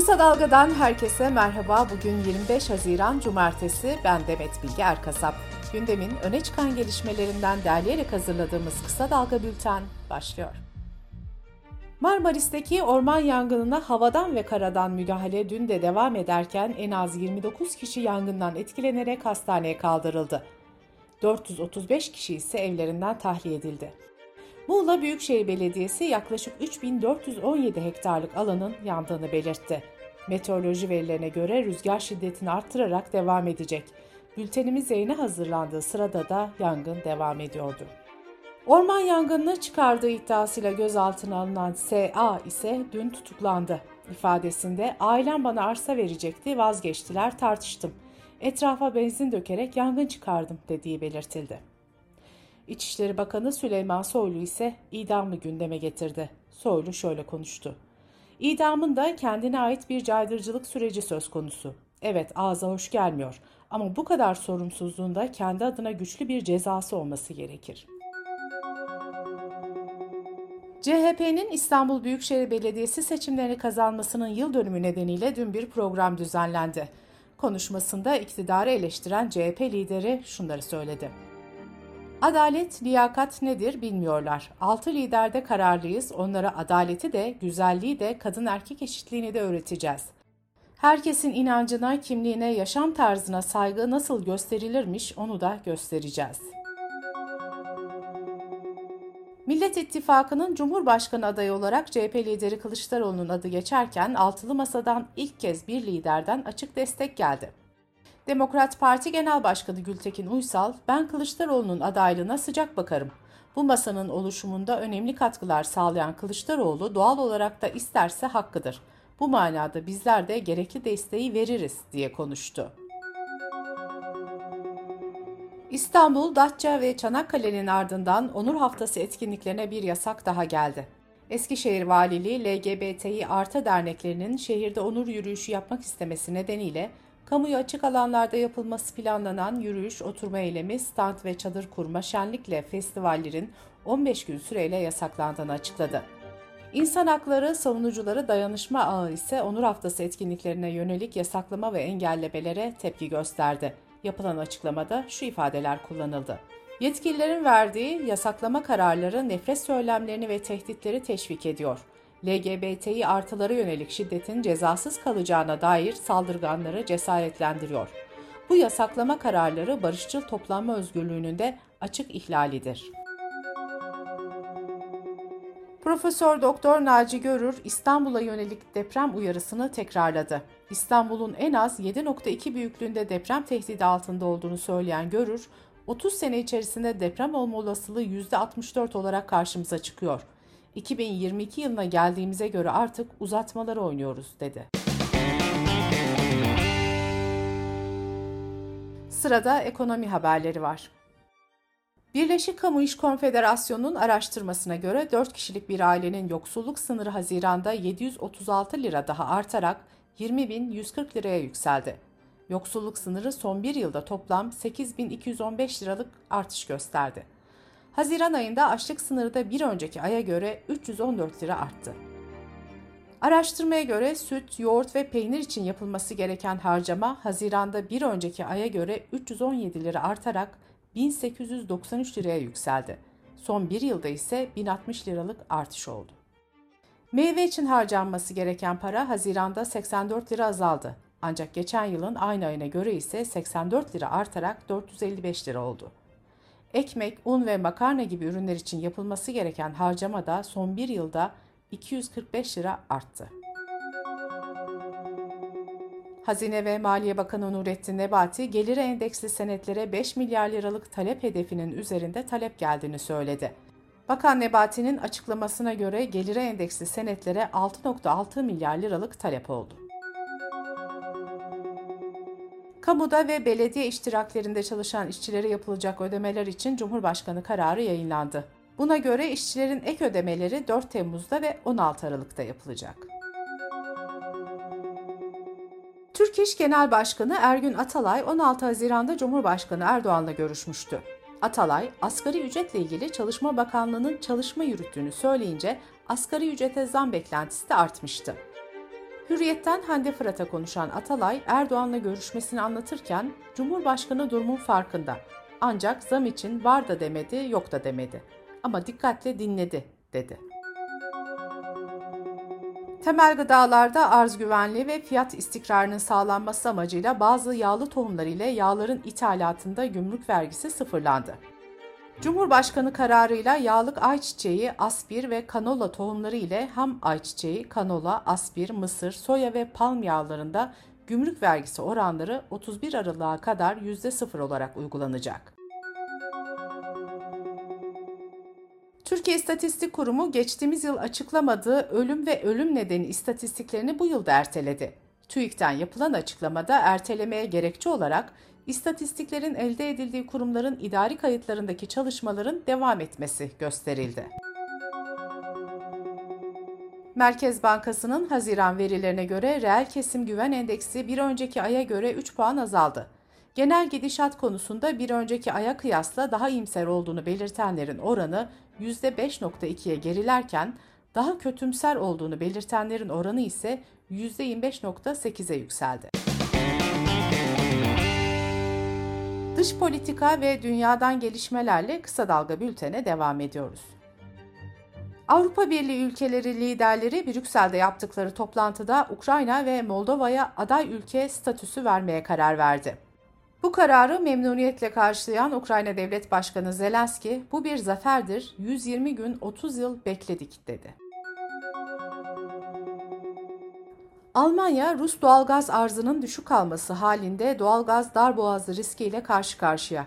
Kısa Dalga'dan herkese merhaba. Bugün 25 Haziran Cumartesi. Ben Demet Bilge Erkasap. Gündemin öne çıkan gelişmelerinden derleyerek hazırladığımız Kısa Dalga Bülten başlıyor. Marmaris'teki orman yangınına havadan ve karadan müdahale dün de devam ederken en az 29 kişi yangından etkilenerek hastaneye kaldırıldı. 435 kişi ise evlerinden tahliye edildi. Muğla Büyükşehir Belediyesi yaklaşık 3417 hektarlık alanın yandığını belirtti. Meteoroloji verilerine göre rüzgar şiddetini arttırarak devam edecek. Bültenimiz yayına hazırlandığı sırada da yangın devam ediyordu. Orman yangınını çıkardığı iddiasıyla gözaltına alınan SA ise dün tutuklandı. İfadesinde ailem bana arsa verecekti vazgeçtiler tartıştım. Etrafa benzin dökerek yangın çıkardım dediği belirtildi. İçişleri Bakanı Süleyman Soylu ise idamı gündeme getirdi. Soylu şöyle konuştu. İdamın da kendine ait bir caydırıcılık süreci söz konusu. Evet ağza hoş gelmiyor ama bu kadar sorumsuzluğun da kendi adına güçlü bir cezası olması gerekir. CHP'nin İstanbul Büyükşehir Belediyesi seçimlerini kazanmasının yıl dönümü nedeniyle dün bir program düzenlendi. Konuşmasında iktidarı eleştiren CHP lideri şunları söyledi. Adalet, liyakat nedir bilmiyorlar. Altı liderde kararlıyız. Onlara adaleti de, güzelliği de, kadın erkek eşitliğini de öğreteceğiz. Herkesin inancına, kimliğine, yaşam tarzına saygı nasıl gösterilirmiş onu da göstereceğiz. Millet İttifakı'nın Cumhurbaşkanı adayı olarak CHP lideri Kılıçdaroğlu'nun adı geçerken altılı masadan ilk kez bir liderden açık destek geldi. Demokrat Parti Genel Başkanı Gültekin Uysal, ben Kılıçdaroğlu'nun adaylığına sıcak bakarım. Bu masanın oluşumunda önemli katkılar sağlayan Kılıçdaroğlu doğal olarak da isterse hakkıdır. Bu manada bizler de gerekli desteği veririz diye konuştu. İstanbul, Datça ve Çanakkale'nin ardından Onur Haftası etkinliklerine bir yasak daha geldi. Eskişehir Valiliği LGBTİ artı derneklerinin şehirde onur yürüyüşü yapmak istemesi nedeniyle kamuya açık alanlarda yapılması planlanan yürüyüş, oturma eylemi, stand ve çadır kurma, şenlikle festivallerin 15 gün süreyle yasaklandığını açıkladı. İnsan Hakları Savunucuları Dayanışma Ağı ise Onur Haftası etkinliklerine yönelik yasaklama ve engellemelere tepki gösterdi. Yapılan açıklamada şu ifadeler kullanıldı. Yetkililerin verdiği yasaklama kararları nefret söylemlerini ve tehditleri teşvik ediyor. LGBTİ artılara yönelik şiddetin cezasız kalacağına dair saldırganları cesaretlendiriyor. Bu yasaklama kararları barışçıl toplanma özgürlüğünün de açık ihlalidir. Profesör Doktor Naci Görür İstanbul'a yönelik deprem uyarısını tekrarladı. İstanbul'un en az 7.2 büyüklüğünde deprem tehdidi altında olduğunu söyleyen Görür, 30 sene içerisinde deprem olma olasılığı %64 olarak karşımıza çıkıyor. 2022 yılına geldiğimize göre artık uzatmaları oynuyoruz dedi. Sırada ekonomi haberleri var. Birleşik Kamu İş Konfederasyonu'nun araştırmasına göre 4 kişilik bir ailenin yoksulluk sınırı Haziran'da 736 lira daha artarak 20.140 liraya yükseldi. Yoksulluk sınırı son bir yılda toplam 8.215 liralık artış gösterdi. Haziran ayında açlık sınırı da bir önceki aya göre 314 lira arttı. Araştırmaya göre süt, yoğurt ve peynir için yapılması gereken harcama Haziran'da bir önceki aya göre 317 lira artarak 1893 liraya yükseldi. Son bir yılda ise 1060 liralık artış oldu. Meyve için harcanması gereken para Haziran'da 84 lira azaldı. Ancak geçen yılın aynı ayına göre ise 84 lira artarak 455 lira oldu. Ekmek, un ve makarna gibi ürünler için yapılması gereken harcama da son bir yılda 245 lira arttı. Hazine ve Maliye Bakanı Nurettin Nebati, geliri endeksli senetlere 5 milyar liralık talep hedefinin üzerinde talep geldiğini söyledi. Bakan Nebati'nin açıklamasına göre geliri endeksli senetlere 6.6 milyar liralık talep oldu. Kamuda ve belediye iştiraklerinde çalışan işçilere yapılacak ödemeler için Cumhurbaşkanı kararı yayınlandı. Buna göre işçilerin ek ödemeleri 4 Temmuz'da ve 16 Aralık'ta yapılacak. Türk İş Genel Başkanı Ergün Atalay 16 Haziran'da Cumhurbaşkanı Erdoğan'la görüşmüştü. Atalay, asgari ücretle ilgili Çalışma Bakanlığı'nın çalışma yürüttüğünü söyleyince asgari ücrete zam beklentisi de artmıştı. Hürriyet'ten Hande Fırat'a konuşan Atalay, Erdoğan'la görüşmesini anlatırken Cumhurbaşkanı durumun farkında. Ancak zam için var da demedi, yok da demedi. Ama dikkatle dinledi, dedi. Temel gıdalarda arz güvenliği ve fiyat istikrarının sağlanması amacıyla bazı yağlı tohumlar ile yağların ithalatında gümrük vergisi sıfırlandı. Cumhurbaşkanı kararıyla yağlık ayçiçeği, aspir ve kanola tohumları ile ham ayçiçeği, kanola, aspir, mısır, soya ve palm yağlarında gümrük vergisi oranları 31 Aralık'a kadar %0 olarak uygulanacak. Türkiye İstatistik Kurumu geçtiğimiz yıl açıklamadığı ölüm ve ölüm nedeni istatistiklerini bu yılda erteledi. TÜİK'ten yapılan açıklamada ertelemeye gerekçe olarak istatistiklerin elde edildiği kurumların idari kayıtlarındaki çalışmaların devam etmesi gösterildi. Merkez Bankası'nın Haziran verilerine göre reel kesim güven endeksi bir önceki aya göre 3 puan azaldı. Genel gidişat konusunda bir önceki aya kıyasla daha iyimser olduğunu belirtenlerin oranı %5.2'ye gerilerken daha kötümser olduğunu belirtenlerin oranı ise %25.8'e yükseldi. Dış politika ve dünyadan gelişmelerle kısa dalga bültene devam ediyoruz. Avrupa Birliği ülkeleri liderleri Brüksel'de yaptıkları toplantıda Ukrayna ve Moldova'ya aday ülke statüsü vermeye karar verdi. Bu kararı memnuniyetle karşılayan Ukrayna Devlet Başkanı Zelenski, bu bir zaferdir, 120 gün 30 yıl bekledik dedi. Almanya, Rus doğalgaz arzının düşük kalması halinde doğalgaz darboğazı riskiyle karşı karşıya.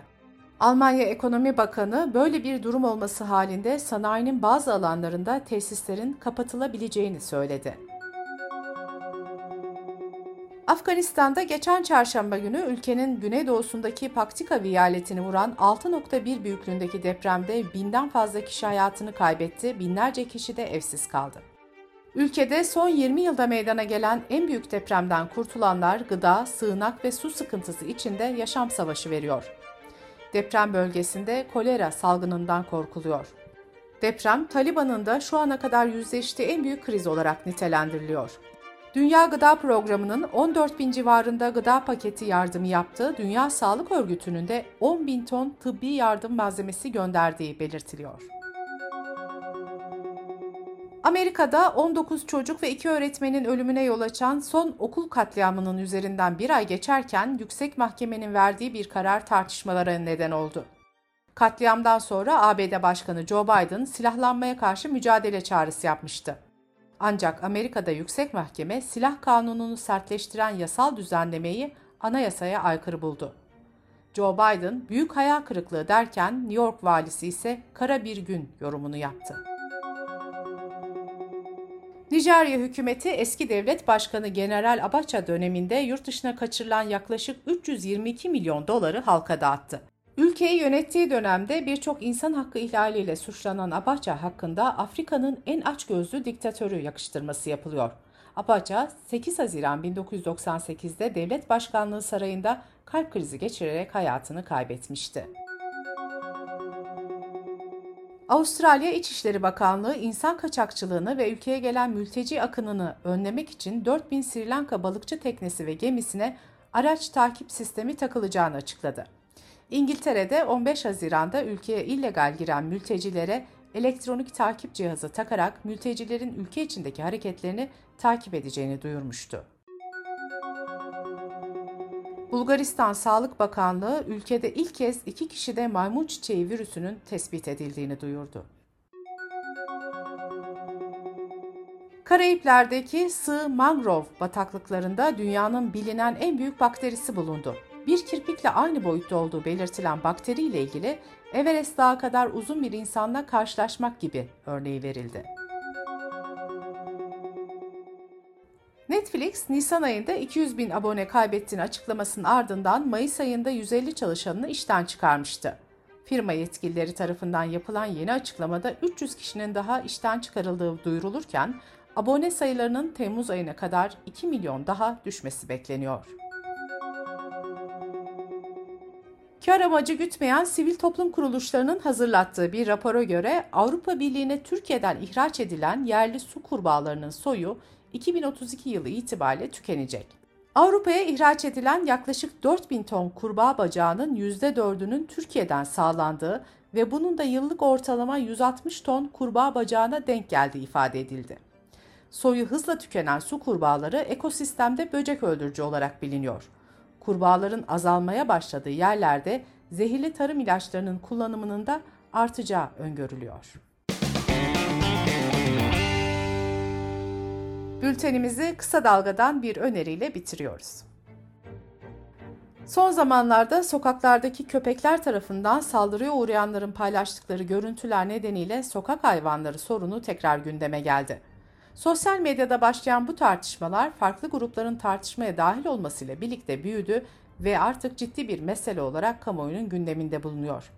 Almanya Ekonomi Bakanı böyle bir durum olması halinde sanayinin bazı alanlarında tesislerin kapatılabileceğini söyledi. Afganistan'da geçen çarşamba günü ülkenin güneydoğusundaki Paktika viyaletini vuran 6.1 büyüklüğündeki depremde binden fazla kişi hayatını kaybetti, binlerce kişi de evsiz kaldı. Ülkede son 20 yılda meydana gelen en büyük depremden kurtulanlar gıda, sığınak ve su sıkıntısı içinde yaşam savaşı veriyor. Deprem bölgesinde kolera salgınından korkuluyor. Deprem, Taliban'ın da şu ana kadar yüzleştiği en büyük kriz olarak nitelendiriliyor. Dünya Gıda Programı'nın 14 bin civarında gıda paketi yardımı yaptığı Dünya Sağlık Örgütü'nün de 10 bin ton tıbbi yardım malzemesi gönderdiği belirtiliyor. Amerika'da 19 çocuk ve 2 öğretmenin ölümüne yol açan son okul katliamının üzerinden bir ay geçerken yüksek mahkemenin verdiği bir karar tartışmalara neden oldu. Katliamdan sonra ABD Başkanı Joe Biden silahlanmaya karşı mücadele çağrısı yapmıştı. Ancak Amerika'da yüksek mahkeme silah kanununu sertleştiren yasal düzenlemeyi anayasaya aykırı buldu. Joe Biden büyük hayal kırıklığı derken New York valisi ise kara bir gün yorumunu yaptı. Nijerya hükümeti eski devlet başkanı General Abacha döneminde yurt dışına kaçırılan yaklaşık 322 milyon doları halka dağıttı. Ülkeyi yönettiği dönemde birçok insan hakkı ihlaliyle suçlanan Abacha hakkında Afrika'nın en açgözlü diktatörü yakıştırması yapılıyor. Abacha 8 Haziran 1998'de devlet başkanlığı sarayında kalp krizi geçirerek hayatını kaybetmişti. Avustralya İçişleri Bakanlığı insan kaçakçılığını ve ülkeye gelen mülteci akınını önlemek için 4000 Sri Lanka balıkçı teknesi ve gemisine araç takip sistemi takılacağını açıkladı. İngiltere'de 15 Haziran'da ülkeye illegal giren mültecilere elektronik takip cihazı takarak mültecilerin ülke içindeki hareketlerini takip edeceğini duyurmuştu. Bulgaristan Sağlık Bakanlığı ülkede ilk kez iki kişide maymun çiçeği virüsünün tespit edildiğini duyurdu. Karayipler'deki sığ mangrove bataklıklarında dünyanın bilinen en büyük bakterisi bulundu. Bir kirpikle aynı boyutta olduğu belirtilen bakteriyle ilgili Everest Dağı kadar uzun bir insanla karşılaşmak gibi örneği verildi. Nisan ayında 200 bin abone kaybettiğini açıklamasının ardından Mayıs ayında 150 çalışanını işten çıkarmıştı. Firma yetkilileri tarafından yapılan yeni açıklamada 300 kişinin daha işten çıkarıldığı duyurulurken, abone sayılarının Temmuz ayına kadar 2 milyon daha düşmesi bekleniyor. Kar amacı gütmeyen sivil toplum kuruluşlarının hazırlattığı bir rapora göre Avrupa Birliği'ne Türkiye'den ihraç edilen yerli su kurbağalarının soyu 2032 yılı itibariyle tükenecek. Avrupa'ya ihraç edilen yaklaşık 4000 ton kurbağa bacağının %4'ünün Türkiye'den sağlandığı ve bunun da yıllık ortalama 160 ton kurbağa bacağına denk geldiği ifade edildi. Soyu hızla tükenen su kurbağaları ekosistemde böcek öldürücü olarak biliniyor. Kurbağaların azalmaya başladığı yerlerde zehirli tarım ilaçlarının kullanımının da artacağı öngörülüyor. Bültenimizi kısa dalgadan bir öneriyle bitiriyoruz. Son zamanlarda sokaklardaki köpekler tarafından saldırıya uğrayanların paylaştıkları görüntüler nedeniyle sokak hayvanları sorunu tekrar gündeme geldi. Sosyal medyada başlayan bu tartışmalar farklı grupların tartışmaya dahil olmasıyla birlikte büyüdü ve artık ciddi bir mesele olarak kamuoyunun gündeminde bulunuyor.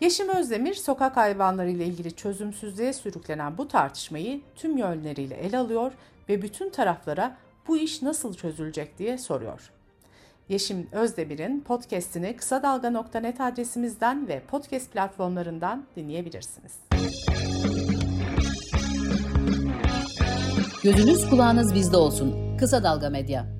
Yeşim Özdemir, sokak hayvanları ile ilgili çözümsüzlüğe sürüklenen bu tartışmayı tüm yönleriyle ele alıyor ve bütün taraflara bu iş nasıl çözülecek diye soruyor. Yeşim Özdemir'in podcast'ini kısa dalga.net adresimizden ve podcast platformlarından dinleyebilirsiniz. Gözünüz kulağınız bizde olsun. Kısa Dalga Medya.